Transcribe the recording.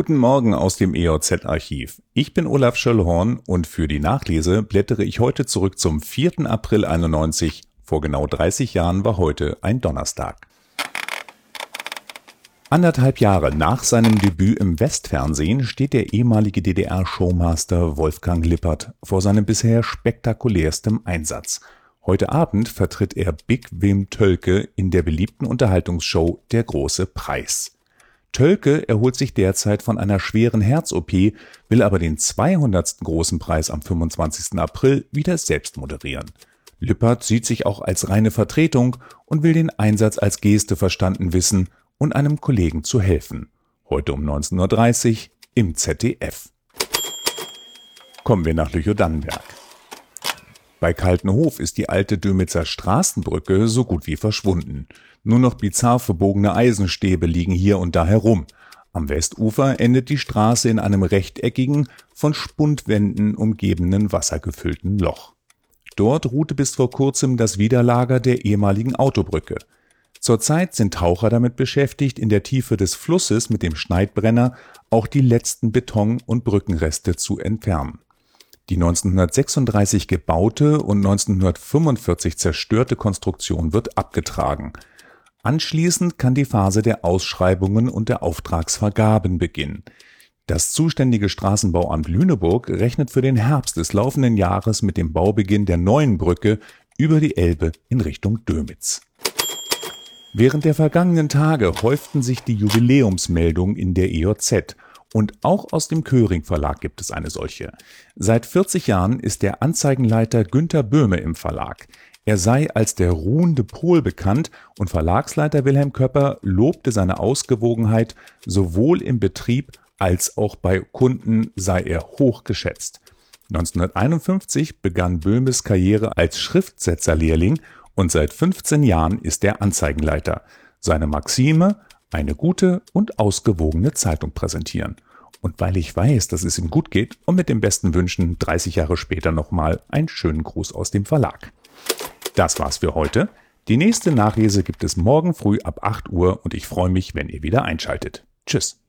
Guten Morgen aus dem EOZ-Archiv. Ich bin Olaf Schöllhorn und für die Nachlese blättere ich heute zurück zum 4. April 91. Vor genau 30 Jahren war heute ein Donnerstag. Anderthalb Jahre nach seinem Debüt im Westfernsehen steht der ehemalige DDR-Showmaster Wolfgang Lippert vor seinem bisher spektakulärstem Einsatz. Heute Abend vertritt er Big Wim Tölke in der beliebten Unterhaltungsshow Der große Preis. Tölke erholt sich derzeit von einer schweren Herz-OP, will aber den 200. Großen Preis am 25. April wieder selbst moderieren. Lippert sieht sich auch als reine Vertretung und will den Einsatz als Geste verstanden wissen und einem Kollegen zu helfen. Heute um 19.30 Uhr im ZDF. Kommen wir nach Lüchow-Dannenberg. Bei Kaltenhof ist die alte Dömitzer Straßenbrücke so gut wie verschwunden. Nur noch bizarr verbogene Eisenstäbe liegen hier und da herum. Am Westufer endet die Straße in einem rechteckigen, von Spundwänden umgebenen wassergefüllten Loch. Dort ruhte bis vor kurzem das Widerlager der ehemaligen Autobrücke. Zurzeit sind Taucher damit beschäftigt, in der Tiefe des Flusses mit dem Schneidbrenner auch die letzten Beton und Brückenreste zu entfernen. Die 1936 gebaute und 1945 zerstörte Konstruktion wird abgetragen. Anschließend kann die Phase der Ausschreibungen und der Auftragsvergaben beginnen. Das zuständige Straßenbauamt Lüneburg rechnet für den Herbst des laufenden Jahres mit dem Baubeginn der neuen Brücke über die Elbe in Richtung Dömitz. Während der vergangenen Tage häuften sich die Jubiläumsmeldungen in der EOZ und auch aus dem Köring Verlag gibt es eine solche. Seit 40 Jahren ist der Anzeigenleiter Günter Böhme im Verlag. Er sei als der ruhende Pol bekannt und Verlagsleiter Wilhelm Köpper lobte seine Ausgewogenheit sowohl im Betrieb als auch bei Kunden sei er hoch geschätzt. 1951 begann Böhmes Karriere als Schriftsetzerlehrling und seit 15 Jahren ist er Anzeigenleiter. Seine Maxime, eine gute und ausgewogene Zeitung präsentieren. Und weil ich weiß, dass es ihm gut geht und mit den besten Wünschen 30 Jahre später nochmal einen schönen Gruß aus dem Verlag. Das war's für heute. Die nächste Nachlese gibt es morgen früh ab 8 Uhr und ich freue mich, wenn ihr wieder einschaltet. Tschüss.